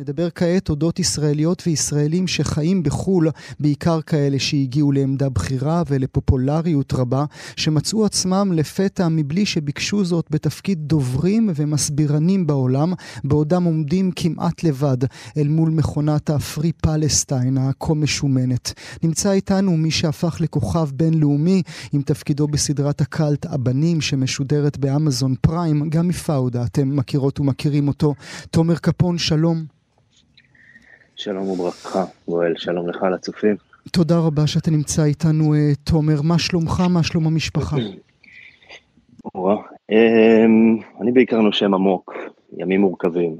נדבר כעת אודות ישראליות וישראלים שחיים בחו"ל, בעיקר כאלה שהגיעו לעמדה בכירה ולפופולריות רבה, שמצאו עצמם לפתע מבלי שביקשו זאת בתפקיד דוברים ומסבירנים בעולם, בעודם עומדים כמעט לבד אל מול מכונת הפרי פלסטיין הכה משומנת. נמצא איתנו מי שהפך לכוכב בינלאומי עם תפקידו בסדרת הקאלט הבנים שמשודרת באמזון פריים, גם מפאודה, אתם מכירות ומכירים אותו. תומר קפון, שלום. שלום וברכה, גואל, שלום לך לצופים. תודה רבה שאתה נמצא איתנו, אה, תומר. מה שלומך? מה שלום המשפחה? אמ, אני בעיקר נושם עמוק, ימים מורכבים.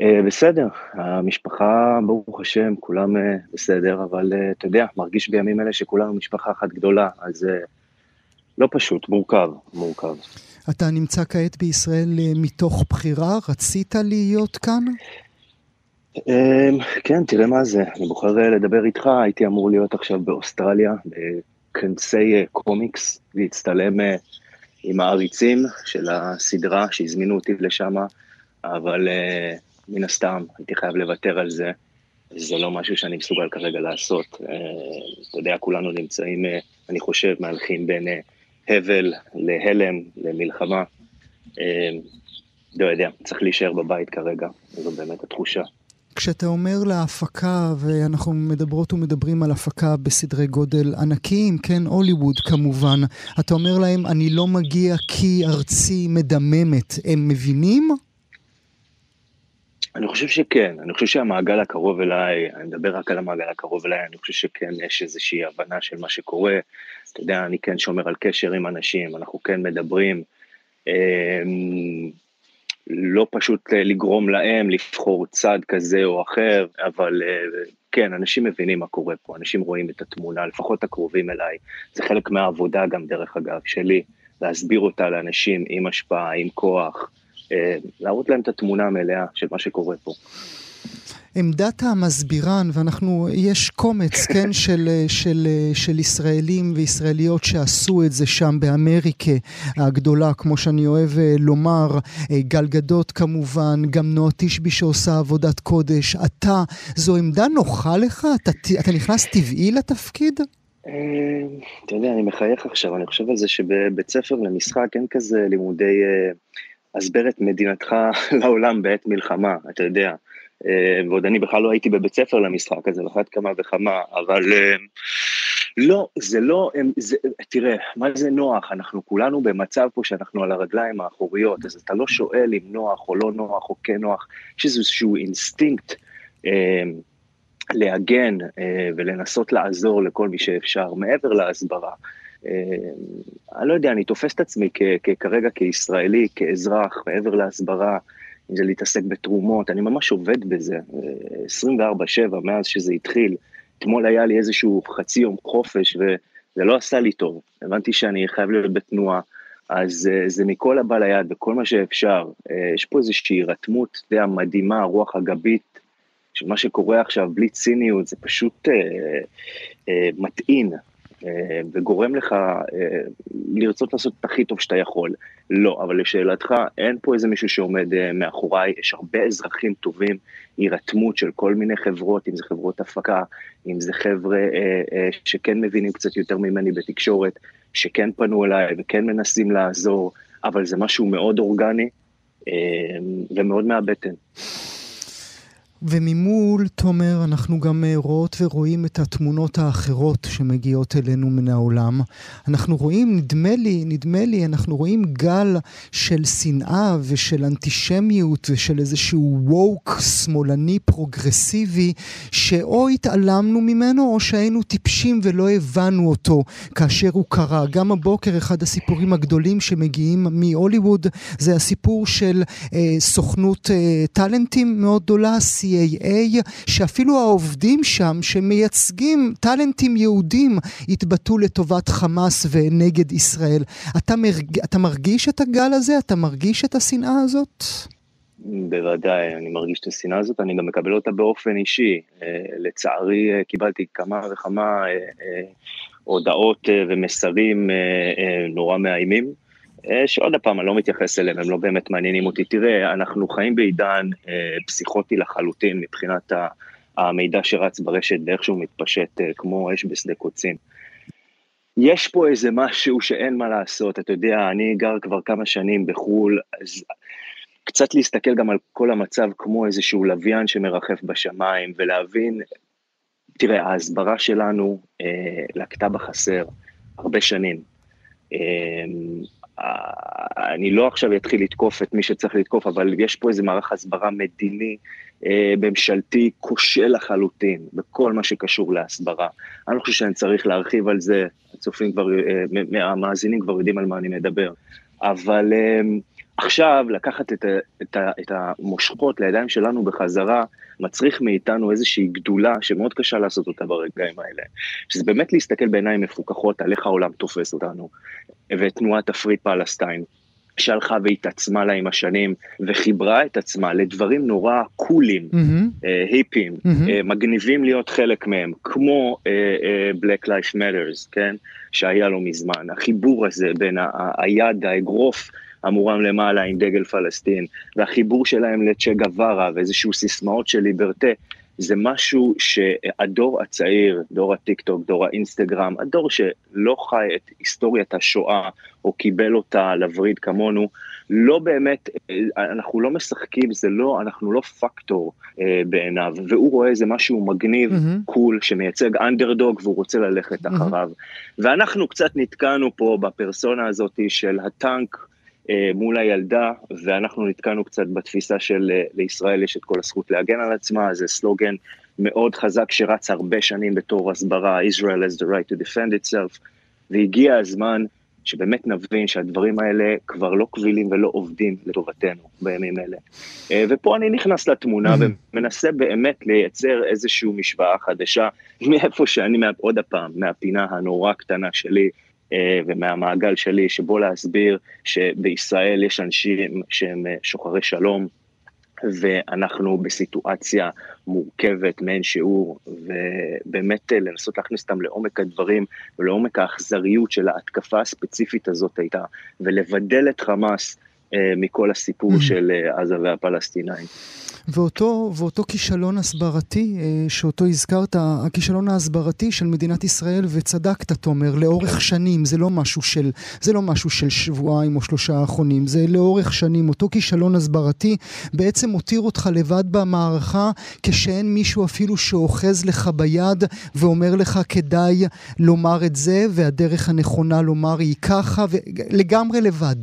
אה, בסדר, המשפחה, ברוך השם, כולם אה, בסדר, אבל אתה יודע, מרגיש בימים אלה שכולנו משפחה אחת גדולה, אז לא פשוט, מורכב, מורכב. אתה נמצא כעת בישראל מתוך בחירה? רצית להיות כאן? אמ, כן, תראה מה זה, אני בוחר אה, לדבר איתך, הייתי אמור להיות עכשיו באוסטרליה, בכנסי אה, קומיקס, להצטלם אה, עם העריצים של הסדרה שהזמינו אותי לשם, אבל מן הסתם הייתי חייב לוותר על זה. זה לא משהו שאני מסוגל כרגע לעשות. אתה יודע, כולנו נמצאים, אני חושב, מהלכים בין הבל להלם, למלחמה. לא יודע, צריך להישאר בבית כרגע, זו באמת התחושה. כשאתה אומר להפקה, ואנחנו מדברות ומדברים על הפקה בסדרי גודל ענקיים, כן, הוליווד כמובן, אתה אומר להם, אני לא מגיע כי ארצי מדממת, הם מבינים? אני חושב שכן, אני חושב שהמעגל הקרוב אליי, אני מדבר רק על המעגל הקרוב אליי, אני חושב שכן יש איזושהי הבנה של מה שקורה. אתה יודע, אני כן שומר על קשר עם אנשים, אנחנו כן מדברים. לא פשוט אה, לגרום להם לבחור צד כזה או אחר, אבל אה, כן, אנשים מבינים מה קורה פה, אנשים רואים את התמונה, לפחות הקרובים אליי. זה חלק מהעבודה גם, דרך אגב, שלי, להסביר אותה לאנשים עם השפעה, עם כוח, אה, להראות להם את התמונה המלאה של מה שקורה פה. עמדת המסבירן, ואנחנו, יש קומץ, כן, של, של, של ישראלים וישראליות שעשו את זה שם באמריקה הגדולה, כמו שאני אוהב אה, לומר, אה, גל גדות כמובן, גם נועה תשבי שעושה עבודת קודש. אתה, זו עמדה נוחה לך? אתה, אתה נכנס טבעי לתפקיד? אה, אתה יודע, אני מחייך עכשיו, אני חושב על זה שבבית ספר למשחק אין כזה לימודי הסבר את מדינתך לעולם בעת מלחמה, אתה יודע. אה, ועוד אני בכלל לא הייתי בבית ספר למשחק הזה, אחת כמה וכמה, אבל אה, לא, זה לא, זה, תראה, מה זה נוח? אנחנו כולנו במצב פה שאנחנו על הרגליים האחוריות, אז אתה לא שואל אם נוח או לא נוח או כן נוח, יש איזשהו אינסטינקט אה, להגן ולנסות לעזור לכל מי שאפשר, מעבר להסברה. אני לא יודע, אני תופס את עצמי כרגע כישראלי, כאזרח, מעבר להסברה, אם זה להתעסק בתרומות, אני ממש עובד בזה, 24-7 מאז שזה התחיל. אתמול היה לי איזשהו חצי יום חופש וזה לא עשה לי טוב. הבנתי שאני חייב להיות בתנועה, אז אה, זה מכל הבא ליד וכל מה שאפשר. אה, יש פה איזושהי הירתמות, אתה יודע, מדהימה, רוח הגבית של מה שקורה עכשיו, בלי ציניות, זה פשוט אה, אה, מטעין. אה, וגורם לך אה, לרצות לעשות את הכי טוב שאתה יכול. לא, אבל לשאלתך, אין פה איזה מישהו שעומד אה, מאחוריי, יש הרבה אזרחים טובים, הירתמות של כל מיני חברות, אם זה חברות הפקה, אם זה חבר'ה שכן מבינים קצת יותר ממני בתקשורת, שכן פנו אליי וכן מנסים לעזור, אבל זה משהו מאוד אורגני ומאוד מהבטן. וממול, תומר, אנחנו גם אה, רואות ורואים את התמונות האחרות שמגיעות אלינו מן העולם. אנחנו רואים, נדמה לי, נדמה לי, אנחנו רואים גל של שנאה ושל אנטישמיות ושל איזשהו woke שמאלני פרוגרסיבי, שאו התעלמנו ממנו או שהיינו טיפשים ולא הבנו אותו כאשר הוא קרה. גם הבוקר אחד הסיפורים הגדולים שמגיעים מהוליווד זה הסיפור של אה, סוכנות אה, טאלנטים מאוד גדולה, CAA, שאפילו העובדים שם, שמייצגים טאלנטים יהודים, התבטאו לטובת חמאס ונגד ישראל. אתה, מרג... אתה מרגיש את הגל הזה? אתה מרגיש את השנאה הזאת? בוודאי, אני מרגיש את השנאה הזאת, אני גם מקבל אותה באופן אישי. אה, לצערי, אה, קיבלתי כמה וכמה אה, הודעות ומסרים נורא מאיימים. שעוד פעם, אני לא מתייחס אליהם, הם לא באמת מעניינים אותי. תראה, אנחנו חיים בעידן פסיכוטי לחלוטין מבחינת המידע שרץ ברשת ואיכשהו מתפשט כמו אש בשדה קוצים. יש פה איזה משהו שאין מה לעשות, אתה יודע, אני גר כבר כמה שנים בחו"ל, אז קצת להסתכל גם על כל המצב כמו איזשהו לוויין שמרחף בשמיים, ולהבין, תראה, ההסברה שלנו אה, לקטה בחסר הרבה שנים. אה, אני לא עכשיו אתחיל לתקוף את מי שצריך לתקוף, אבל יש פה איזה מערך הסברה מדיני, אה, ממשלתי, כושל לחלוטין, בכל מה שקשור להסברה. אני לא חושב שאני צריך להרחיב על זה, הצופים כבר, אה, המאזינים כבר יודעים על מה אני מדבר. אבל אה, עכשיו, לקחת את, את, את המושכות לידיים שלנו בחזרה, מצריך מאיתנו איזושהי גדולה שמאוד קשה לעשות אותה ברגעים האלה. שזה באמת להסתכל בעיניים מפוכחות על איך העולם תופס אותנו, ואת תנועת הפרי פלסטיין, שהלכה והתעצמה לה עם השנים, וחיברה את עצמה לדברים נורא קולים, mm-hmm. uh, היפים, mm-hmm. uh, מגניבים להיות חלק מהם, כמו uh, uh, Black Lives Matters, כן? שהיה לא מזמן. החיבור הזה בין היד, האגרוף, המורם למעלה עם דגל פלסטין, והחיבור שלהם לצ'ה גווארה ואיזשהו סיסמאות של ליברטה, זה משהו שהדור הצעיר, דור הטיק טוק, דור ה Instagram, הדור שלא חי את היסטוריית השואה או קיבל אותה לווריד כמונו, לא באמת, אנחנו לא משחקים, זה לא, אנחנו לא פקטור אה, בעיניו, והוא רואה איזה משהו מגניב, mm-hmm. cool, שמייצג אנדרדוג והוא רוצה ללכת mm-hmm. אחריו. ואנחנו קצת נתקענו פה בפרסונה הזאת של הטנק, מול הילדה, ואנחנו נתקענו קצת בתפיסה של אה, לישראל יש את כל הזכות להגן על עצמה, זה סלוגן מאוד חזק שרץ הרבה שנים בתור הסברה, Israel has the right to defend itself, והגיע הזמן שבאמת נבין שהדברים האלה כבר לא קבילים ולא עובדים לטובתנו בימים אלה. אה, ופה אני נכנס לתמונה mm-hmm. ומנסה באמת לייצר איזושהי משוואה חדשה מאיפה שאני, עוד הפעם, מהפינה הנורא קטנה שלי, אה, ומהמעגל שלי, שבו להסביר שבישראל יש אנשים שהם אה, שוחרי שלום, ואנחנו בסיטואציה מורכבת מאין שיעור, ובאמת אה, לנסות להכניס אותם לעומק הדברים ולעומק האכזריות של ההתקפה הספציפית הזאת הייתה, ולבדל את חמאס מכל הסיפור mm-hmm. של עזה והפלסטינאים. ואותו, ואותו כישלון הסברתי אה, שאותו הזכרת, הכישלון ההסברתי של מדינת ישראל, וצדקת, תומר, לאורך שנים, זה לא משהו של, זה לא משהו של שבועיים או שלושה האחרונים, זה לאורך שנים. אותו כישלון הסברתי בעצם מותיר אותך לבד במערכה, כשאין מישהו אפילו שאוחז לך ביד ואומר לך כדאי לומר את זה, והדרך הנכונה לומר היא ככה, ולגמרי לבד.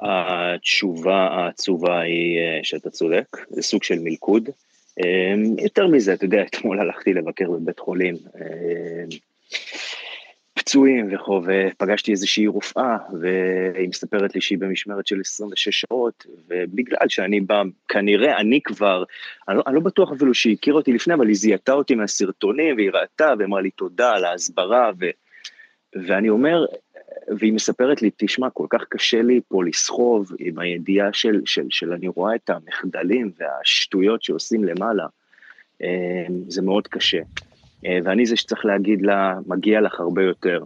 התשובה העצובה היא אה, שאתה צודק, זה סוג של מלכוד. אה, יותר מזה, אתה יודע, אתמול הלכתי לבקר בבית חולים אה, פצועים וכו', ופגשתי איזושהי רופאה, והיא מספרת לי שהיא במשמרת של 26 שעות, ובגלל שאני בא, כנראה אני כבר, אני לא, אני לא בטוח אפילו שהיא הכירה אותי לפני, אבל היא זיהתה אותי מהסרטונים, והיא ראתה, ואמרה לי תודה על ההסברה, ו... ואני אומר, והיא מספרת לי, תשמע, כל כך קשה לי פה לסחוב עם הידיעה של, של, של אני רואה את המחדלים והשטויות שעושים למעלה. אה, זה מאוד קשה. אה, ואני זה שצריך להגיד לה, מגיע לך הרבה יותר,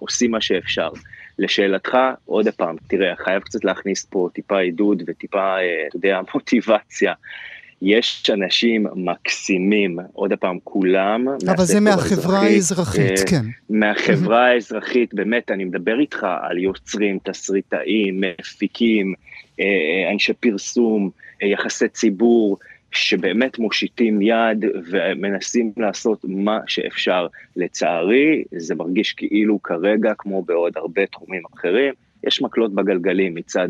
ועושים מה שאפשר. לשאלתך, עוד פעם, תראה, חייב קצת להכניס פה טיפה עידוד וטיפה, אה, אתה יודע, מוטיבציה. יש אנשים מקסימים, עוד פעם, כולם... אבל זה מהחברה האזרחית, אה, כן. מהחברה האזרחית, באמת, אני מדבר איתך על יוצרים, תסריטאים, מפיקים, אה, אנשי פרסום, אה, יחסי ציבור, שבאמת מושיטים יד ומנסים לעשות מה שאפשר. לצערי, זה מרגיש כאילו כרגע, כמו בעוד הרבה תחומים אחרים, יש מקלות בגלגלים מצד,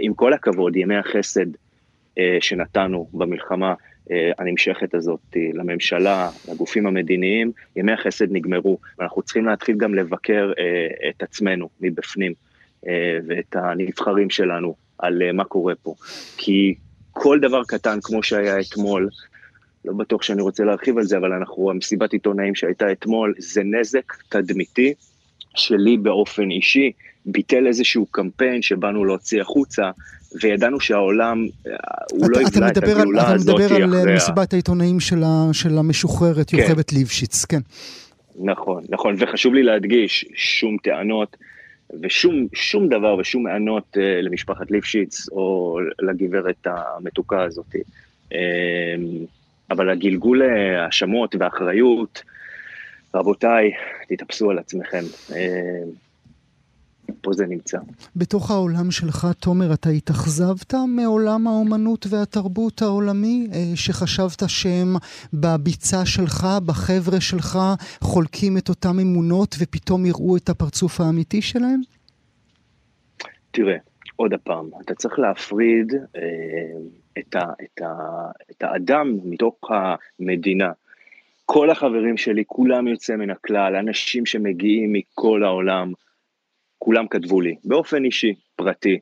עם כל הכבוד, ימי החסד אה, שנתנו במלחמה אה, הנמשכת הזאת אה, לממשלה, לגופים המדיניים, ימי החסד נגמרו, ואנחנו צריכים להתחיל גם לבקר את עצמנו מבפנים ואת הנבחרים שלנו על מה קורה פה. כי כל דבר קטן, כמו שהיה אתמול, לא בטוח שאני רוצה להרחיב על זה, אבל אנחנו, המסיבת עיתונאים שהייתה אתמול, זה נזק תדמיתי שלי באופן אישי, ביטל איזשהו קמפיין שבאנו להוציא החוצה, וידענו שהעולם, הוא לא יבלע את הגאולה הזאת אחריה. אתה מדבר על מסיבת העיתונאים של, של המשוחררת כן. יוכבד ליפשיץ, כן. נכון, נכון, וחשוב לי להדגיש, שום טענות ושום שום דבר ושום מענות uh, למשפחת ליפשיץ או לגברת המתוקה הזאת. Uh, אבל הגלגול האשמות והאחריות, רבותיי, תתאפסו על עצמכם. Uh, פה זה נמצא. בתוך העולם שלך, תומר, אתה התאכזבת מעולם האומנות והתרבות העולמי, שחשבת שהם בביצה שלך, בחבר'ה שלך, חולקים את אותם אמונות ופתאום יראו את הפרצוף האמיתי שלהם? תראה, עוד פעם, אתה צריך להפריד אה, את, ה, את, ה, את האדם מתוך המדינה. כל החברים שלי, כולם יוצא מן הכלל, אנשים שמגיעים מכל העולם, כולם כתבו לי, באופן אישי, פרטי,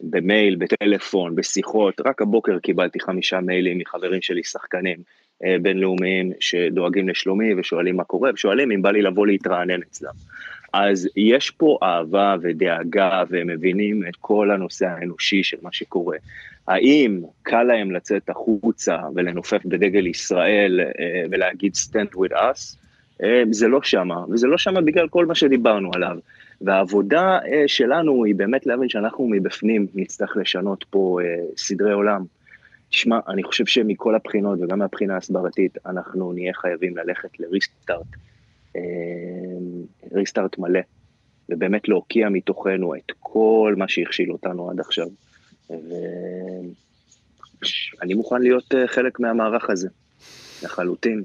במייל, בטלפון, בשיחות, רק הבוקר קיבלתי חמישה מיילים מחברים שלי, שחקנים אה, בינלאומיים שדואגים לשלומי ושואלים מה קורה, ושואלים אם בא לי לבוא להתרענן אצלם. אז יש פה אהבה ודאגה והם מבינים את כל הנושא האנושי של מה שקורה. האם קל להם לצאת החוצה ולנופף בדגל ישראל אה, ולהגיד stand with us? אה, זה לא שמה, וזה לא שמה בגלל כל מה שדיברנו עליו. והעבודה אה, שלנו היא באמת להבין שאנחנו מבפנים נצטרך לשנות פה סדרי עולם. תשמע, אני חושב שמכל הבחינות וגם מהבחינה ההסברתית, אנחנו נהיה חייבים ללכת לריסטארט. ריסטארט מלא, ובאמת להוקיע מתוכנו את כל מה שהכשיל אותנו עד עכשיו. ואני מוכן להיות אה, חלק מהמערך הזה, לחלוטין.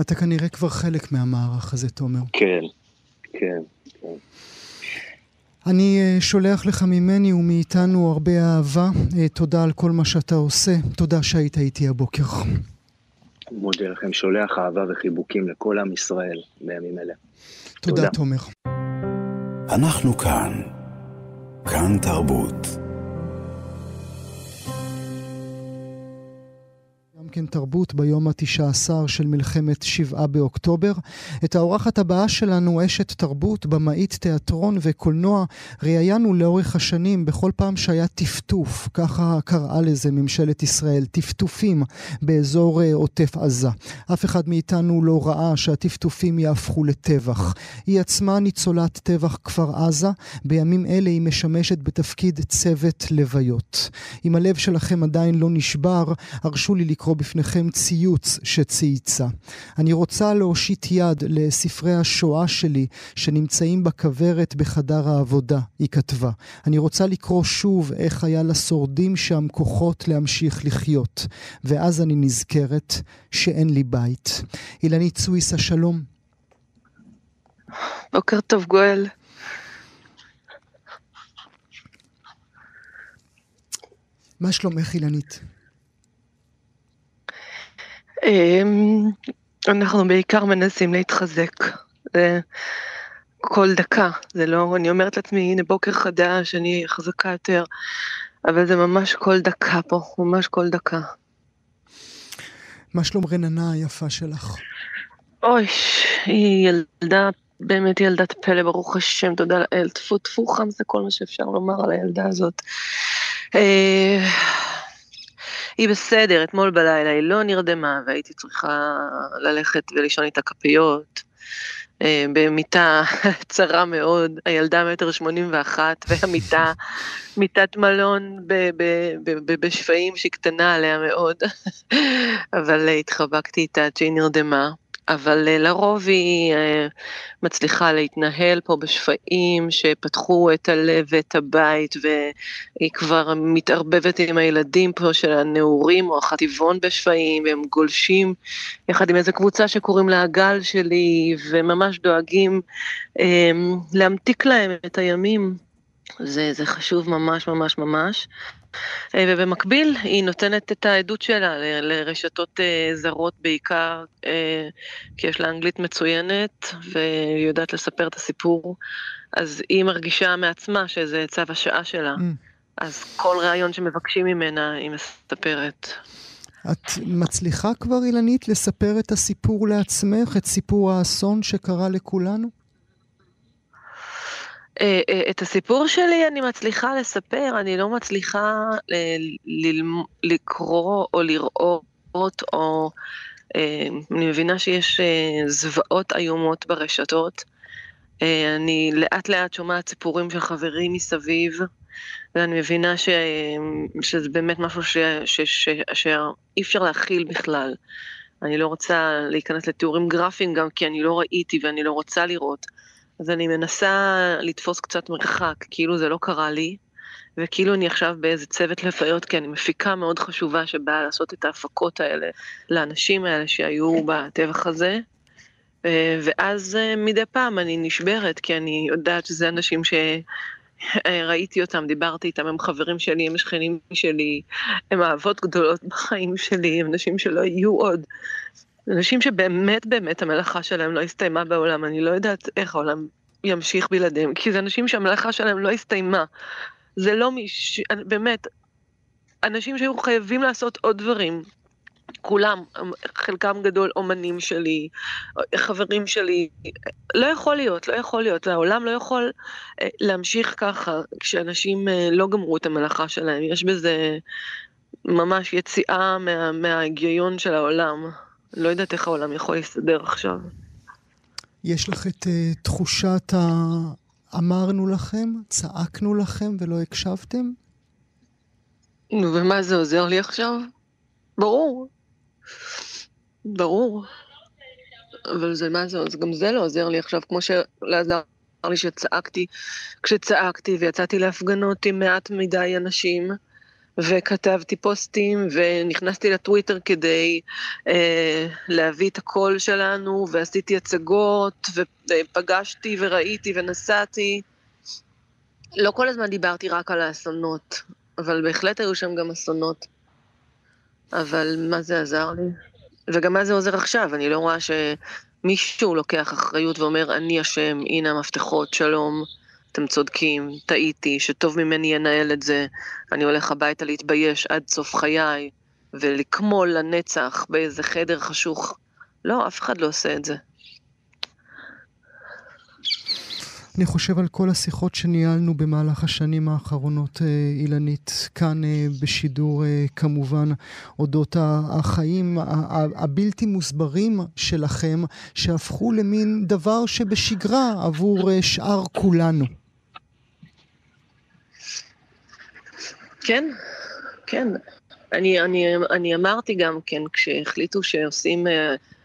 אתה כנראה כבר חלק מהמערך הזה, תומר. כן, כן. אני אה, שולח לך ממני ומאיתנו הרבה אהבה. אה, תודה על כל מה שאתה עושה. תודה שהיית איתי הבוקר. מודה לכם, שולח אהבה וחיבוקים לכל עם ישראל בימים אלה. תודה, תומר. אנחנו כאן. כאן תרבות. כן תרבות ביום התשע עשר של מלחמת שבעה באוקטובר. את האורחת הבאה שלנו, אשת תרבות, במאית תיאטרון וקולנוע, ראיינו לאורך השנים בכל פעם שהיה טפטוף, ככה קראה לזה ממשלת ישראל, טפטופים באזור אה, עוטף עזה. אף אחד מאיתנו לא ראה שהטפטופים יהפכו לטבח. היא עצמה ניצולת טבח כפר עזה, בימים אלה היא משמשת בתפקיד צוות לוויות. אם הלב שלכם עדיין לא נשבר, הרשו לי לקרוא בפניכם ציוץ שצייצה. אני רוצה להושיט יד לספרי השואה שלי שנמצאים בכוורת בחדר העבודה, היא כתבה. אני רוצה לקרוא שוב איך היה לשורדים שם כוחות להמשיך לחיות. ואז אני נזכרת שאין לי בית. אילנית סוויסה, שלום. בוקר טוב, גואל. מה שלומך, אילנית? אמ, אנחנו בעיקר מנסים להתחזק. כל דקה, זה לא, אני אומרת לעצמי, הנה בוקר חדש, אני חזקה יותר, אבל זה ממש כל דקה פה, ממש כל דקה. מה שלום רננה היפה שלך? אוי, היא ילדה, באמת ילדת פלא, ברוך השם, תודה לאל, טפו טפו חם זה כל מה שאפשר לומר על הילדה הזאת. היא בסדר, אתמול בלילה היא לא נרדמה והייתי צריכה ללכת ולישון איתה כפיות. אה, במיטה צרה מאוד, הילדה מטר שמונים ואחת, והמיטה, מיטת מלון בשפיים שהיא קטנה עליה מאוד, אבל התחבקתי איתה עד שהיא נרדמה. אבל אה, לרוב היא אה, מצליחה להתנהל פה בשפעים שפתחו את הלב ואת הבית, והיא כבר מתערבבת עם הילדים פה של הנעורים או החטיבון בשפעים, והם גולשים יחד עם איזו קבוצה שקוראים לה הגל שלי, וממש דואגים אה, להמתיק להם את הימים. זה, זה חשוב ממש ממש ממש. אה, ובמקביל היא נותנת את העדות שלה לרשתות אה, זרות בעיקר, אה, כי יש לה אנגלית מצוינת והיא יודעת לספר את הסיפור, אז היא מרגישה מעצמה שזה צו השעה שלה. Mm. אז כל ראיון שמבקשים ממנה היא מספרת. את מצליחה כבר, אילנית, לספר את הסיפור לעצמך, את סיפור האסון שקרה לכולנו? אה, אה, את הסיפור שלי אני מצליחה לספר, אני לא מצליחה לקרוא או לראות, או אני מבינה שיש זוועות איומות ברשתות. אני לאט לאט שומעת סיפורים של חברים מסביב, ואני מבינה ש... שזה באמת משהו ש... ש... ש... שאי אפשר להכיל בכלל. אני לא רוצה להיכנס לתיאורים גרפיים גם כי אני לא ראיתי ואני לא רוצה לראות. אז אני מנסה לתפוס קצת מרחק, כאילו זה לא קרה לי, וכאילו אני עכשיו באיזה צוות לפיות, כי אני מפיקה מאוד חשובה שבאה לעשות את ההפקות האלה לאנשים האלה שהיו בטבח הזה. אה, ואז אה, מדי פעם אני נשברת, כי אני יודעת שזה אנשים ש... ראיתי אותם, דיברתי איתם, הם חברים שלי, הם שכנים שלי, הם אהבות גדולות בחיים שלי, הם אנשים שלא יהיו עוד. אנשים שבאמת באמת המלאכה שלהם לא הסתיימה בעולם, אני לא יודעת איך העולם ימשיך בלעדיהם, כי זה אנשים שהמלאכה שלהם לא הסתיימה. זה לא מיש... באמת, אנשים שהיו חייבים לעשות עוד דברים, כולם, חלקם גדול אומנים שלי, חברים שלי, לא יכול להיות, לא יכול להיות, העולם לא יכול אה, להמשיך ככה כשאנשים אה, לא גמרו את המלאכה שלהם, יש בזה ממש יציאה מה, מההיגיון של העולם. לא יודעת איך העולם יכול להסתדר עכשיו. יש לך את uh, תחושת ה... אמרנו לכם, צעקנו לכם ולא הקשבתם? נו, ומה זה עוזר לי עכשיו? ברור. ברור. אבל זה מה זה, גם זה לא עוזר לי עכשיו, כמו שעזר לי שצעקתי, כשצעקתי ויצאתי להפגנות עם מעט מדי אנשים, וכתבתי פוסטים ונכנסתי לטוויטר כדי אה, להביא את הקול שלנו, ועשיתי הצגות, ופגשתי וראיתי ונסעתי. לא כל הזמן דיברתי רק על האסונות, אבל בהחלט היו שם גם אסונות. אבל מה זה עזר לי? וגם מה זה עוזר עכשיו? אני לא רואה שמישהו לוקח אחריות ואומר, אני אשם, הנה המפתחות, שלום, אתם צודקים, טעיתי, שטוב ממני ינהל את זה, אני הולך הביתה להתבייש עד סוף חיי, ולקמול לנצח באיזה חדר חשוך. לא, אף אחד לא עושה את זה. אני חושב על כל השיחות שניהלנו במהלך השנים האחרונות, אה, אילנית, כאן אה, בשידור אה, כמובן, אודות החיים הבלתי מוסברים שלכם, שהפכו למין דבר שבשגרה עבור שאר כולנו. כן, כן. אני, אני, אני אמרתי גם כן, כשהחליטו שעושים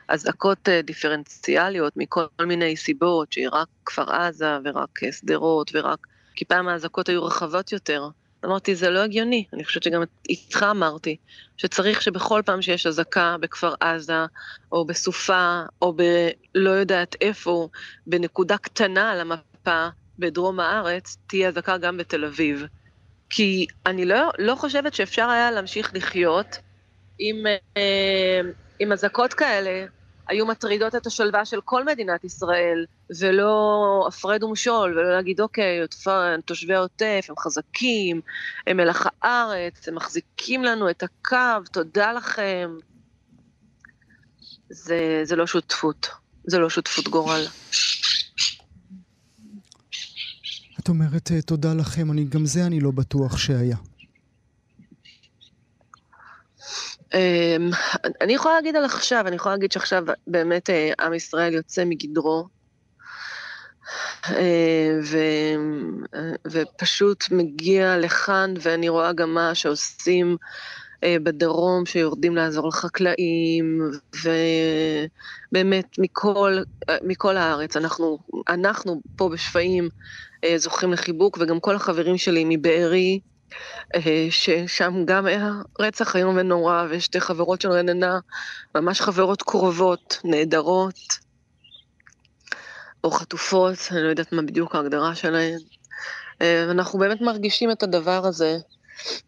אזעקות אה, דיפרנציאליות מכל מיני סיבות, שהיא רק כפר עזה ורק אה, שדרות ורק... כי פעם האזעקות היו רחבות יותר. אמרתי, זה לא הגיוני. אני חושבת שגם איתך אמרתי, שצריך שבכל פעם שיש אזעקה בכפר עזה, או בסופה, או בלא יודעת איפה, בנקודה קטנה על המפה בדרום הארץ, תהיה אזעקה גם בתל אביב. כי אני לא, לא חושבת שאפשר היה להמשיך לחיות עם, אה, עם אזעקות כאלה היו מטרידות את השלווה של כל מדינת ישראל, ולא הפרד ומשול, ולא להגיד, אוקיי, תושבי העוטף, הם חזקים, הם מלח הארץ, הם מחזיקים לנו את הקו, תודה לכם. זה, זה לא שותפות, זה לא שותפות גורל. את אומרת אה, תודה לכם, אני, גם זה אני לא בטוח שהיה. אמ, אני יכולה להגיד על עכשיו, אני יכולה להגיד שעכשיו באמת אה, עם ישראל יוצא מגדרו, אה, ו, ופשוט מגיע לכאן, ואני רואה גם מה שעושים אה, בדרום, שיורדים לעזור לחקלאים, ובאמת מכל, מכל הארץ, אנחנו, אנחנו פה בשפיים זוכים לחיבוק, וגם כל החברים שלי מבארי, אה, ששם גם היה רצח איום ונורא, ושתי חברות של רננה, ממש חברות קרובות, נהדרות, או חטופות, אני לא יודעת מה בדיוק ההגדרה שלהן. אה, אנחנו באמת מרגישים את הדבר הזה,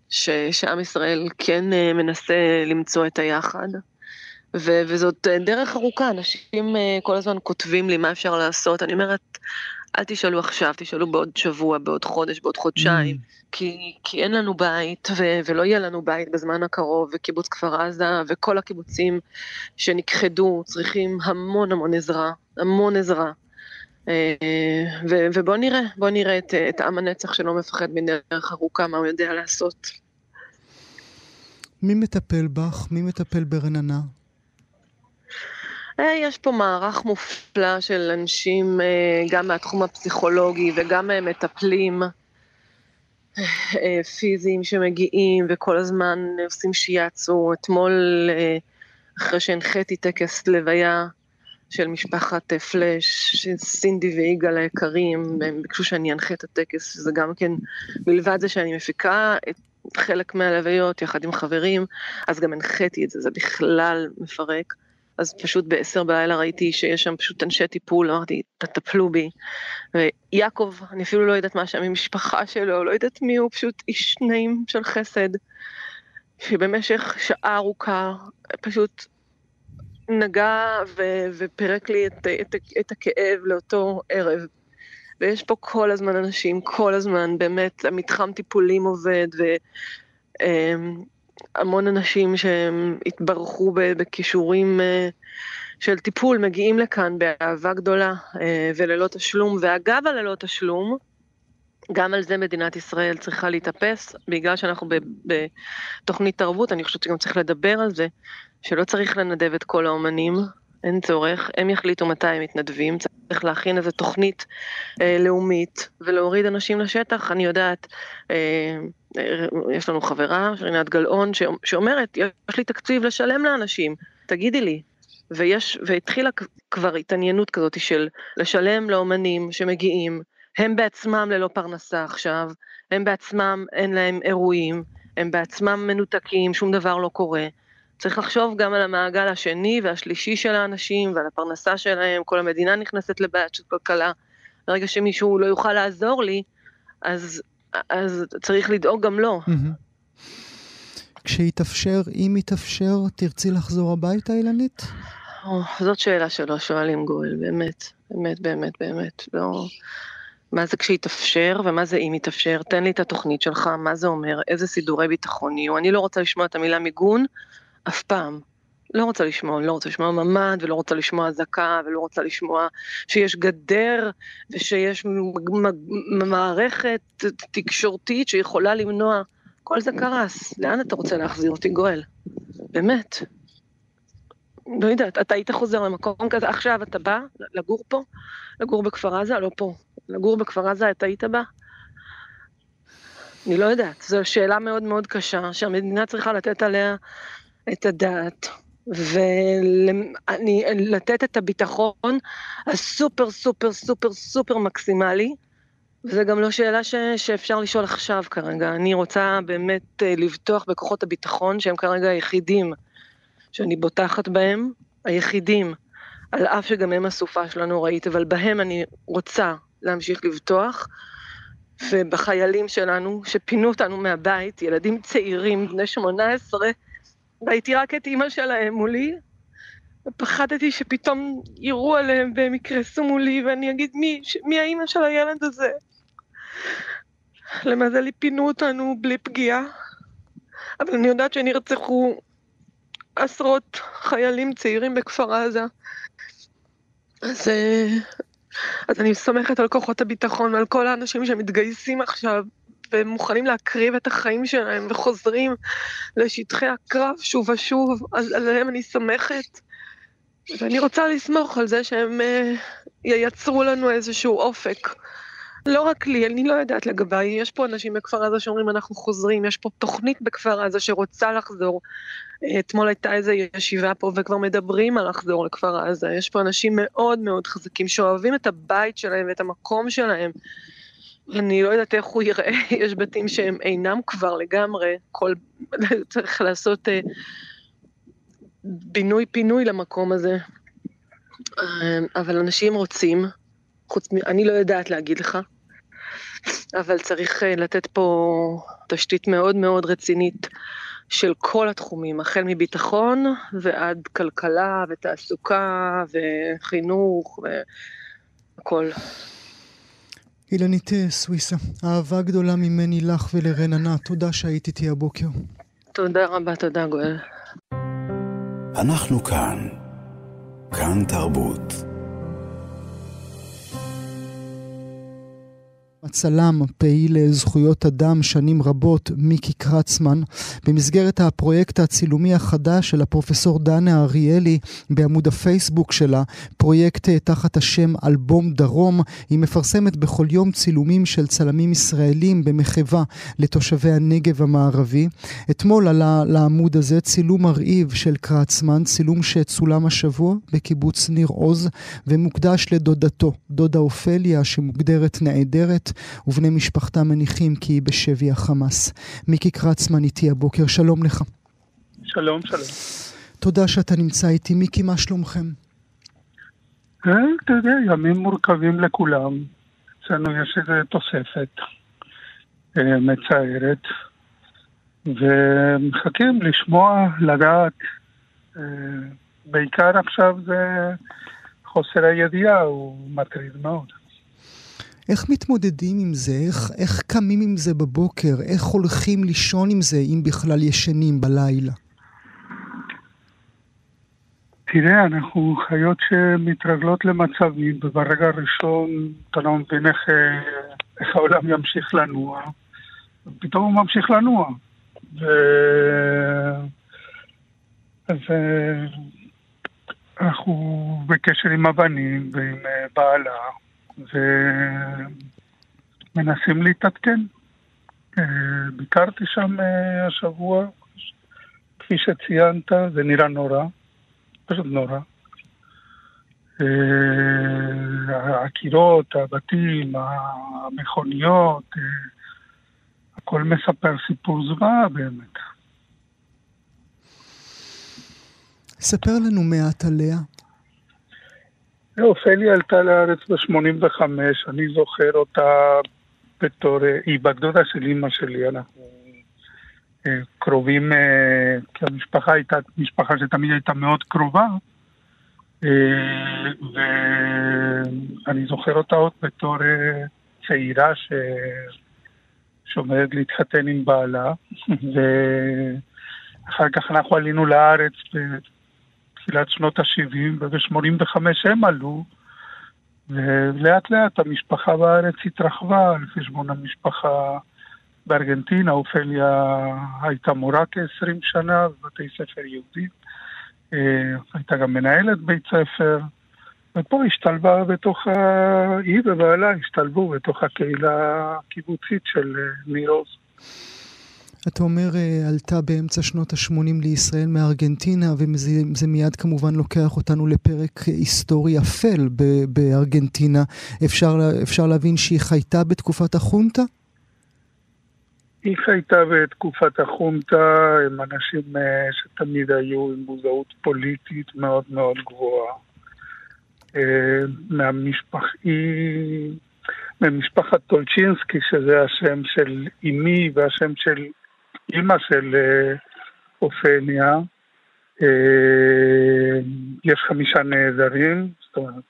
ש, שעם ישראל כן אה, מנסה למצוא את היחד. ו- וזאת דרך ארוכה, אנשים כל הזמן כותבים לי מה אפשר לעשות. אני אומרת, אל תשאלו עכשיו, תשאלו בעוד שבוע, בעוד חודש, בעוד חודשיים, mm. כי, כי אין לנו בית ו- ולא יהיה לנו בית בזמן הקרוב, וקיבוץ כפר עזה וכל הקיבוצים שנכחדו צריכים המון המון עזרה, המון עזרה. ובוא נראה, בוא נראה את, את עם הנצח שלא מפחד מדרך ארוכה, מה הוא יודע לעשות. מי מטפל בך? מי מטפל ברננה? אה, יש פה מערך מופלא של אנשים, אה, גם מהתחום הפסיכולוגי וגם אה, מטפלים פיזיים שמגיעים וכל הזמן עושים שיאצו. אתמול, אחרי שהנחיתי טקס לוויה של משפחת פלאש, סינדי ויגאל היקרים, הם ביקשו שאני אנחה את הטקס, וזה גם כן, מלבד זה שאני מפיקה את חלק מהלוויות יחד עם חברים, אז גם הנחיתי את זה, זה בכלל מפרק. אז פשוט בעשר בלילה ראיתי שיש שם פשוט אנשי טיפול, אמרתי, תטפלו בי. ויעקב, אני אפילו לא יודעת מה שם המשפחה שלו, לא יודעת מי הוא, פשוט איש נעים של חסד, שבמשך שעה ארוכה פשוט נגע ו- ופירק לי את, את, את הכאב לאותו ערב. ויש פה כל הזמן אנשים, כל הזמן, באמת, המתחם טיפולים עובד, ו... אמ, אנשים שהם התברכו בכישורים אה, של טיפול מגיעים לכאן באהבה גדולה אה, וללא תשלום. ואגב הללא תשלום, גם על זה מדינת ישראל צריכה להתאפס, בגלל שאנחנו בתוכנית תרבות, אני חושבת שגם צריך לדבר על זה, שלא צריך לנדב את כל האומנים, אין צורך, הם יחליטו מתי הם מתנדבים, צריך להכין איזו תוכנית אה, לאומית ולהוריד אנשים לשטח, אני יודעת, אה, יש לנו חברה, רינת גלאון, שאומרת, יש לי תקציב לשלם לאנשים, תגידי לי. ויש, והתחילה כבר התעניינות כזאת של לשלם לאומנים שמגיעים, הם בעצמם ללא פרנסה עכשיו, הם בעצמם אין להם אירועים, הם בעצמם מנותקים, שום דבר לא קורה. צריך לחשוב גם על המעגל השני והשלישי של האנשים ועל הפרנסה שלהם, כל המדינה נכנסת לבעיית של כלכלה. ברגע שמישהו לא יוכל לעזור לי, אז אז צריך לדאוג גם לו. כשיתאפשר, אם יתאפשר, תרצי לחזור הביתה, אילנית? או, זאת שאלה שלא שואלים גואל, באמת, באמת, באמת, באמת. לא... מה זה כשיתאפשר ומה זה אם יתאפשר? תן לי את התוכנית שלך, מה זה אומר, איזה סידורי ביטחון יהיו. אני לא רוצה לשמוע את המילה מיגון אף פעם. לא רוצה לשמוע, לא רוצה לשמוע ממ"ד, ולא רוצה לשמוע אזעקה, ולא רוצה לשמוע שיש גדר, ושיש מערכת תקשורתית שיכולה למנוע. כל זה קרס. לאן אתה רוצה להחזיר אותי, גואל? באמת. לא יודעת, אתה היית חוזר למקום כזה, עכשיו אתה בא לגור פה? לגור בכפר עזה? לא פה. לגור בכפר עזה, אתה היית בא? אני לא יודעת, זו שאלה מאוד מאוד קשה, שהמדינה צריכה לתת עליה את הדעת. ולתת את הביטחון הסופר סופר סופר סופר מקסימלי. וזה גם לא שאלה ש, שאפשר לשאול עכשיו כרגע. אני רוצה באמת אה, לבטוח בכוחות הביטחון שהם כרגע היחידים שאני בוטחת בהם, היחידים, על אף שגם הם הסופה שלנו ראית, אבל בהם אני רוצה להמשיך לבטוח. ובחיילים שלנו, שפינו אותנו מהבית, ילדים צעירים, בני 18, ראיתי רק את אימא שלהם מולי, ופחדתי שפתאום יירו עליהם והם יקרסו מולי, ואני אגיד, מי, מי האימא של הילד הזה? למזלי פינו אותנו בלי פגיעה, אבל אני יודעת שנרצחו עשרות חיילים צעירים בכפר עזה. אז, אה, אז אני סומכת על כוחות הביטחון ועל כל האנשים שמתגייסים עכשיו והם מוכנים להקריב את החיים שלהם וחוזרים לשטחי הקרב שוב ושוב, אז עליהם אני סומכת. ואני רוצה לסמוך על זה שהם uh, ייצרו לנו איזשהו אופק. לא רק לי, אני לא יודעת לגביי, יש פה אנשים בכפר עזה שאומרים אנחנו חוזרים, יש פה תוכנית בכפר עזה שרוצה לחזור. אתמול הייתה איזו ישיבה פה וכבר מדברים על לחזור לכפר עזה, יש פה אנשים מאוד מאוד חזקים שאוהבים את הבית שלהם ואת המקום שלהם. אני לא יודעת איך הוא יראה, יש בתים שהם אינם כבר לגמרי, כל... צריך לעשות uh, בינוי-פינוי למקום הזה. Uh, אבל אנשים רוצים, חוץ מ... אני לא יודעת להגיד לך, אבל צריך uh, לתת פה תשתית מאוד מאוד רצינית של כל התחומים, החל מביטחון ועד כלכלה ותעסוקה וחינוך והכל. אילנית סוויסה, אהבה גדולה ממני לך ולרננה, תודה שהיית איתי הבוקר. תודה רבה, תודה גואל. אנחנו כאן, כאן תרבות. הצלם, פעיל זכויות אדם שנים רבות, מיקי קרצמן, במסגרת הפרויקט הצילומי החדש של הפרופסור דנה אריאלי בעמוד הפייסבוק שלה, פרויקט תחת השם אלבום דרום, היא מפרסמת בכל יום צילומים של צלמים ישראלים במחווה לתושבי הנגב המערבי. אתמול עלה לעמוד הזה צילום מרהיב של קרצמן, צילום שצולם השבוע בקיבוץ ניר עוז ומוקדש לדודתו, דודה אופליה שמוגדרת נעדרת ובני משפחתה מניחים כי היא בשבי החמאס. מיקי קרצמן איתי הבוקר, שלום לך. שלום, שלום. תודה שאתה נמצא איתי. מיקי, מה שלומכם? אה, אתה יודע, ימים מורכבים לכולם. אצלנו יש איזו תוספת אה, מצערת, ומחכים לשמוע, לדעת. אה, בעיקר עכשיו זה חוסר הידיעה, הוא מטריד מאוד. איך מתמודדים עם זה? איך, איך קמים עם זה בבוקר? איך הולכים לישון עם זה, אם בכלל ישנים בלילה? תראה, אנחנו חיות שמתרגלות למצבים, וברגע הראשון אתה לא מבין איך, איך העולם ימשיך לנוע, ופתאום הוא ממשיך לנוע. ו... אז אנחנו בקשר עם הבנים ועם בעלה, ומנסים להתעדכן. אה, ביקרתי שם אה, השבוע, כפי שציינת, זה נראה נורא, פשוט נורא. אה, הקירות, הבתים, המכוניות, הכל מספר סיפור זוועה באמת. ספר לנו מעט עליה. אופליה עלתה לארץ ב-85, אני זוכר אותה בתור, היא בת דודה של אימא שלי, אנחנו אה, קרובים, אה, כי המשפחה הייתה משפחה שתמיד הייתה מאוד קרובה, אה, ואני זוכר אותה עוד בתור צעירה ש... שעומדת להתחתן עם בעלה, ואחר כך אנחנו עלינו לארץ תחילת שנות ה-70, וב-85 הם עלו, ולאט לאט המשפחה בארץ התרחבה על חשבון המשפחה בארגנטינה. אופליה הייתה מורה כ-20 שנה בבתי ספר יהודים, אה, הייתה גם מנהלת בית ספר, ופה השתלבה בתוך ה... היא ובעלה השתלבו בתוך הקהילה הקיבוצית של אה, ניר עוז. אתה אומר, אה, עלתה באמצע שנות ה-80 לישראל מארגנטינה, וזה מיד כמובן לוקח אותנו לפרק היסטורי אפל בארגנטינה. אפשר, אפשר להבין שהיא חייתה בתקופת החונטה? היא חייתה בתקופת החונטה, הם אנשים אה, שתמיד היו עם מוזעות פוליטית מאוד מאוד גבוהה. אה, מהמשפח... היא... ממשפחת טולצ'ינסקי, שזה השם של אמי והשם של אימא של אה, אופניה, אה, יש חמישה נעדרים, זאת אומרת,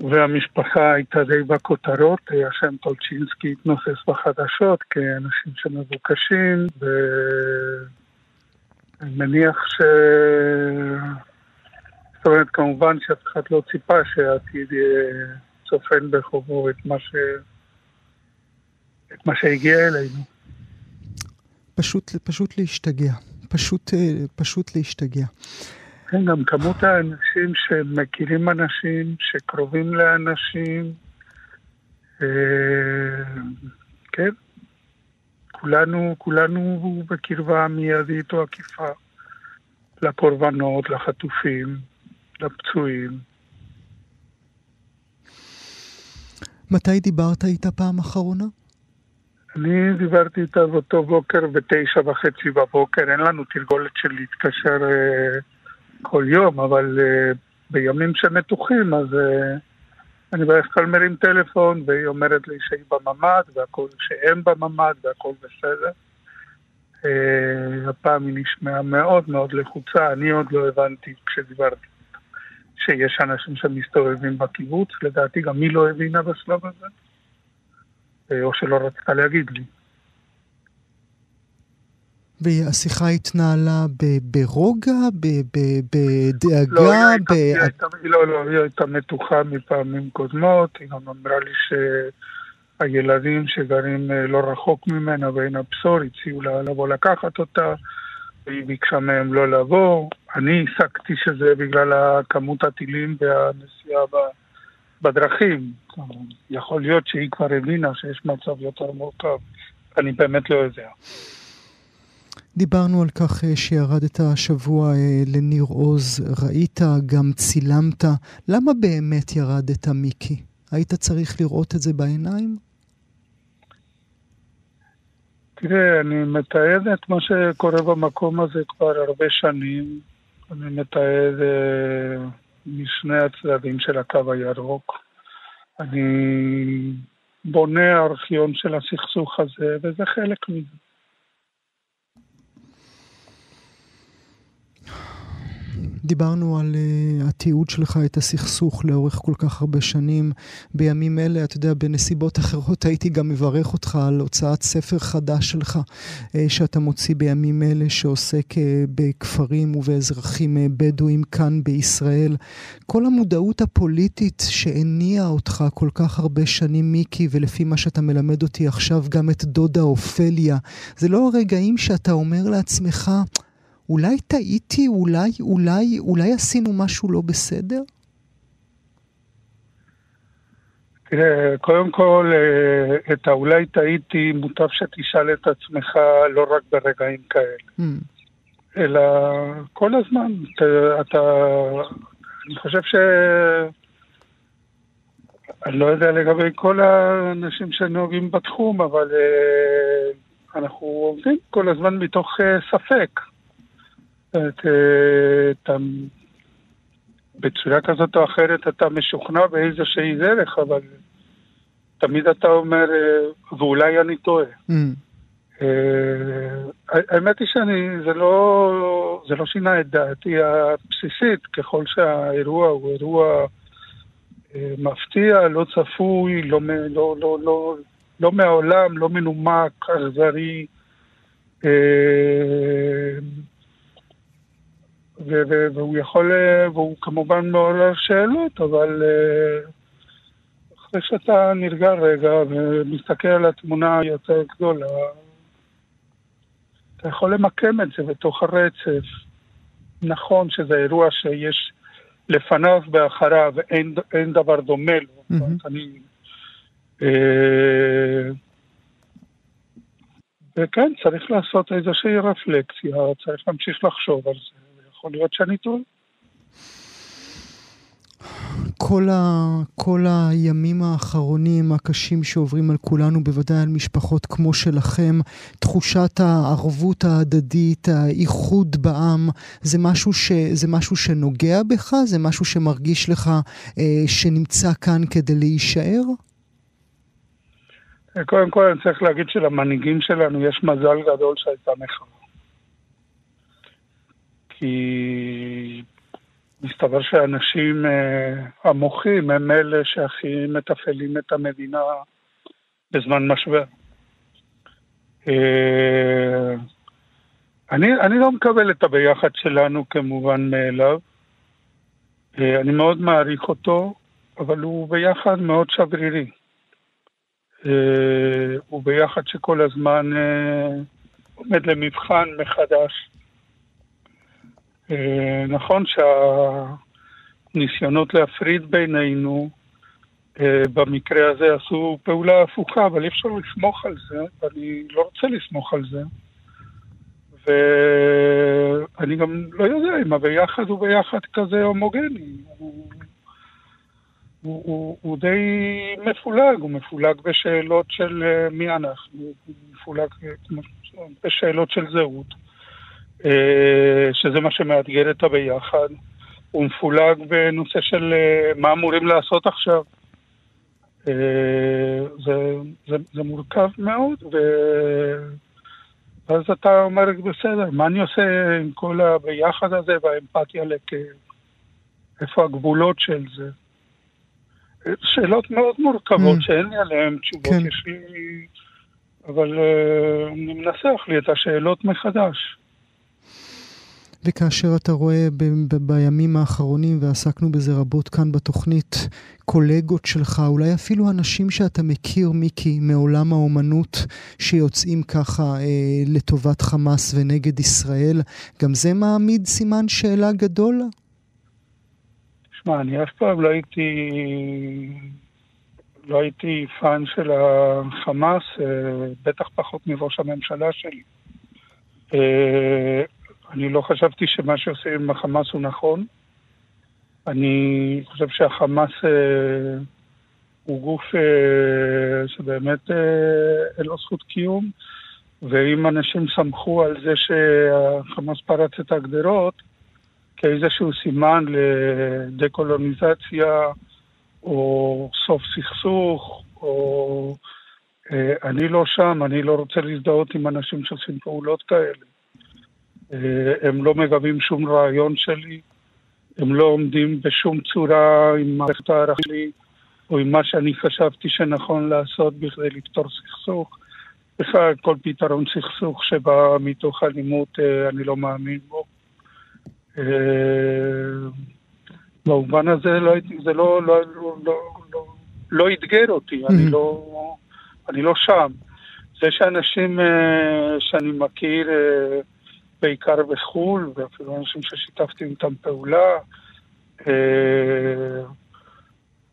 והמשפחה הייתה די בכותרות, השם טולצ'ינסקי התנוסס בחדשות כאנשים שמבוקשים, ואני מניח ש... זאת אומרת, כמובן שאף אחד לא ציפה שהעתיד צופן בחובו את מה ש... את מה שהגיע אלינו. פשוט, פשוט להשתגע. פשוט, אה, פשוט להשתגע. כן, גם כמות האנשים שמכירים אנשים, שקרובים לאנשים, אה, כן, כולנו, כולנו בקרבה מיידית או עקיפה לקורבנות, לחטופים, לפצועים. מתי דיברת איתה פעם אחרונה? אני דיברתי איתה באותו בוקר בתשע וחצי בבוקר, אין לנו תרגולת של להתקשר uh, כל יום, אבל uh, בימים שמתוחים, אז uh, אני בדרך כלל מרים טלפון, והיא אומרת לי שהיא בממ"ד, והכל, שהם בממ"ד, והכל בסדר. Uh, הפעם היא נשמעה מאוד מאוד לחוצה, אני עוד לא הבנתי כשדיברתי שיש אנשים שמסתובבים בקיבוץ, לדעתי גם היא לא הבינה בשלב הזה. או שלא רצתה להגיד לי. והשיחה התנהלה ברוגע, בדאגה? לא, היא הייתה, ב... היא הייתה, לא, לא, היא הייתה מתוחה מפעמים קודמות, היא גם אמרה לי שהילדים שגרים אה, לא רחוק ממנה בעין הבשור הציעו לה לבוא לקחת אותה, והיא ביקשה מהם לא לבוא. אני הסקתי שזה בגלל כמות הטילים והנסיעה בדרכים. יכול להיות שהיא כבר הבינה שיש מצב יותר מורכב. אני באמת לא יודע. דיברנו על כך אה, שירדת השבוע אה, לניר עוז, ראית, גם צילמת. למה באמת ירדת, מיקי? היית צריך לראות את זה בעיניים? תראה, אני מתעד את מה שקורה במקום הזה כבר הרבה שנים. אני מתעד אה, משני הצדדים של הקו הירוק. אני בונה ארכיון של הסכסוך הזה, וזה חלק מזה. דיברנו על uh, התיעוד שלך את הסכסוך לאורך כל כך הרבה שנים. בימים אלה, אתה יודע, בנסיבות אחרות הייתי גם מברך אותך על הוצאת ספר חדש שלך, uh, שאתה מוציא בימים אלה, שעוסק uh, בכפרים ובאזרחים uh, בדואים כאן בישראל. כל המודעות הפוליטית שהניעה אותך כל כך הרבה שנים, מיקי, ולפי מה שאתה מלמד אותי עכשיו, גם את דודה אופליה, זה לא הרגעים שאתה אומר לעצמך, אולי טעיתי, אולי, אולי, אולי עשינו משהו לא בסדר? תראה, קודם כל, אה, את האולי טעיתי, מוטב שתשאל את עצמך לא רק ברגעים כאלה, mm. אלא כל הזמן. אתה, אתה, אני חושב ש... אני לא יודע לגבי כל האנשים שנוהגים בתחום, אבל uh, אנחנו עובדים כל הזמן מתוך uh, ספק. אתה, בצורה כזאת או אחרת אתה משוכנע באיזושהי דרך, אבל תמיד אתה אומר, אה, ואולי אני טועה. Mm. אה, האמת היא שאני, זה לא, זה לא שינה את דעתי הבסיסית, ככל שהאירוע הוא אירוע אה, מפתיע, לא צפוי, לא, לא, לא, לא, לא מהעולם, לא מנומק, אכזרי. והוא יכול, אה, והוא כמובן מעורר שאלות, אבל אה, אחרי שאתה נרגע רגע ומסתכל על התמונה היותר גדולה, אתה יכול למקם את זה בתוך הרצף. נכון שזה אירוע שיש לפניו ואחריו, אין, אין דבר דומה לו. Mm-hmm. אני, אה, וכן, צריך לעשות איזושהי רפלקציה, צריך להמשיך לחשוב על זה. יכול להיות שאני טועה. כל, ה, כל הימים האחרונים הקשים שעוברים על כולנו, בוודאי על משפחות כמו שלכם, תחושת הערבות ההדדית, האיחוד בעם, זה משהו, ש, זה משהו שנוגע בך? זה משהו שמרגיש לך אה, שנמצא כאן כדי להישאר? קודם כל אני צריך להגיד שלמנהיגים שלנו יש מזל גדול שהייתה מחאה. כי מסתבר שאנשים אה, המוחים הם אלה שהכי מתפעלים את המדינה בזמן משבר. אה, אני, אני לא מקבל את הביחד שלנו כמובן מאליו. אה, אני מאוד מעריך אותו, אבל הוא ביחד מאוד שברירי. הוא ביחד שכל הזמן עומד למבחן מחדש. אה, נכון שהניסיונות להפריד בינינו אה, במקרה הזה עשו פעולה הפוכה, אבל אי אפשר לסמוך על זה, ואני לא רוצה לסמוך על זה. ואני גם לא יודע אם הביחד הוא ביחד כזה הומוגני. הוא, הוא, הוא, הוא די מפולג, הוא מפולג בשאלות של אה, מי אנחנו, הוא מפולג בשאלות של זהות. אה, שזה מה שמאתגר את הביחד. הוא מפולג בנושא של אה, מה אמורים לעשות עכשיו. אה, זה, זה, זה מורכב מאוד, ו... ואז אתה אומר, בסדר, מה אני עושה עם כל הביחד הזה והאמפתיה לכאב? איפה הגבולות של זה? שאלות מאוד מורכבות mm. שאין לי עליהן תשובות. כן. יש לי אבל אני מנסח לי את השאלות מחדש. וכאשר אתה רואה ב- ב- בימים האחרונים, ועסקנו בזה רבות כאן בתוכנית, קולגות שלך, אולי אפילו אנשים שאתה מכיר, מיקי, מעולם האומנות, שיוצאים ככה אה, לטובת חמאס ונגד ישראל, גם זה מעמיד סימן שאלה גדול? שמע, אני אף פעם לא הייתי... לא הייתי fan של החמאס, אה, בטח פחות מראש הממשלה שלי. אה, אני לא חשבתי שמה שעושים עם החמאס הוא נכון. אני חושב שהחמאס אה, הוא גוף אה, שבאמת אה, אין לו זכות קיום, ואם אנשים סמכו על זה שהחמאס פרץ את הגדרות כאיזשהו סימן לדקולוניזציה או סוף סכסוך, או... אה, אני לא שם, אני לא רוצה להזדהות עם אנשים שעושים פעולות כאלה. אה, הם לא מגבים שום רעיון שלי, הם לא עומדים בשום צורה עם מערכת הערך שלי, או עם מה שאני חשבתי שנכון לעשות בכדי לפתור סכסוך. בכלל, כל פתרון סכסוך שבא מתוך אלימות, אה, אני לא מאמין בו. אה, במובן הזה לא, זה לא, לא, לא, לא, לא, לא אתגר אותי, אני mm-hmm. לא, אני לא שם. זה שאנשים שאני מכיר בעיקר בחו"ל, ואפילו אנשים ששיתפתי איתם פעולה, אה,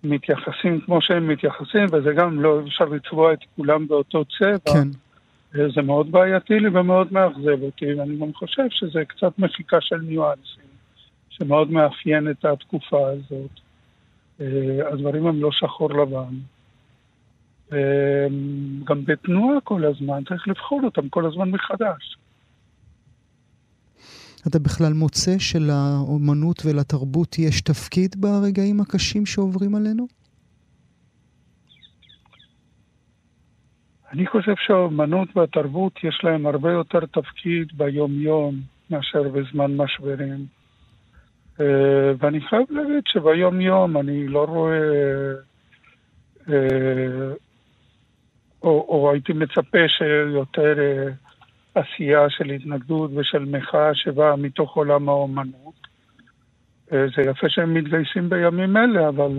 מתייחסים כמו שהם מתייחסים, וזה גם לא אפשר לצבוע את כולם באותו צבע. כן. אה, זה מאוד בעייתי לי ומאוד מאכזב אותי, ואני גם חושב שזה קצת מחיקה של ניואנסים, שמאוד מאפיין את התקופה הזאת. אה, הדברים הם לא שחור לבן. גם בתנועה כל הזמן, צריך לבחור אותם כל הזמן מחדש. אתה בכלל מוצא שלאומנות ולתרבות יש תפקיד ברגעים הקשים שעוברים עלינו? אני חושב שהאומנות והתרבות יש להם הרבה יותר תפקיד ביום-יום מאשר בזמן משברים. אה, ואני חייב להגיד שביום-יום אני לא רואה, אה, או, או הייתי מצפה שיותר אה, עשייה של התנגדות ושל מחאה שבאה מתוך עולם האומנות. אה, זה יפה שהם מתגייסים בימים אלה, אבל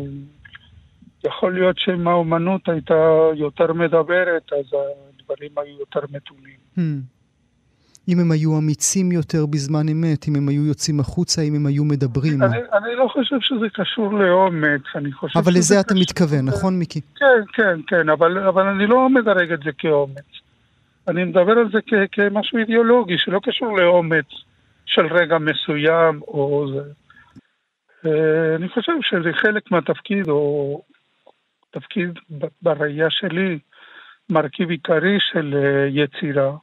יכול להיות שאם האומנות הייתה יותר מדברת, אז הדברים היו יותר מתונים. Hmm. אם הם היו אמיצים יותר בזמן אמת, אם הם היו יוצאים החוצה, אם הם היו מדברים. אני, אני לא חושב שזה קשור לאומץ, אני חושב אבל לזה אתה מתכוון, נכון, מיקי? כן, כן, כן, אבל, אבל אני לא מדרג את זה כאומץ. אני מדבר על זה כ- כמשהו אידיאולוגי, שלא קשור לאומץ של רגע מסוים או זה. אה, אני חושב שזה חלק מהתפקיד, או תפקיד בראייה שלי, מרכיב עיקרי של אה, יצירה,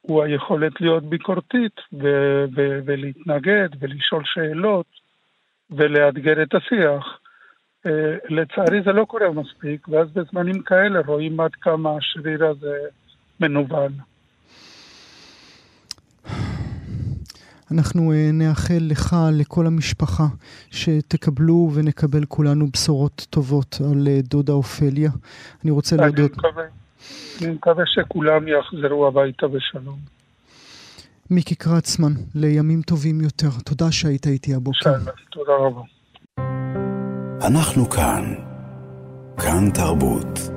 הוא היכולת להיות ביקורתית ו- ו- ולהתנגד ולשאול שאלות ולאתגר את השיח. אה, לצערי זה לא קורה מספיק, ואז בזמנים כאלה רואים עד כמה השריר הזה מנוון. אנחנו אה, נאחל לך, לכל המשפחה, שתקבלו ונקבל כולנו בשורות טובות על אה, דודה אופליה. אני רוצה להודות... אני מקווה שכולם יחזרו הביתה בשלום. מיקי קרצמן, לימים טובים יותר. תודה שהיית איתי הבוקר. שלום, תודה רבה. אנחנו כאן. כאן תרבות.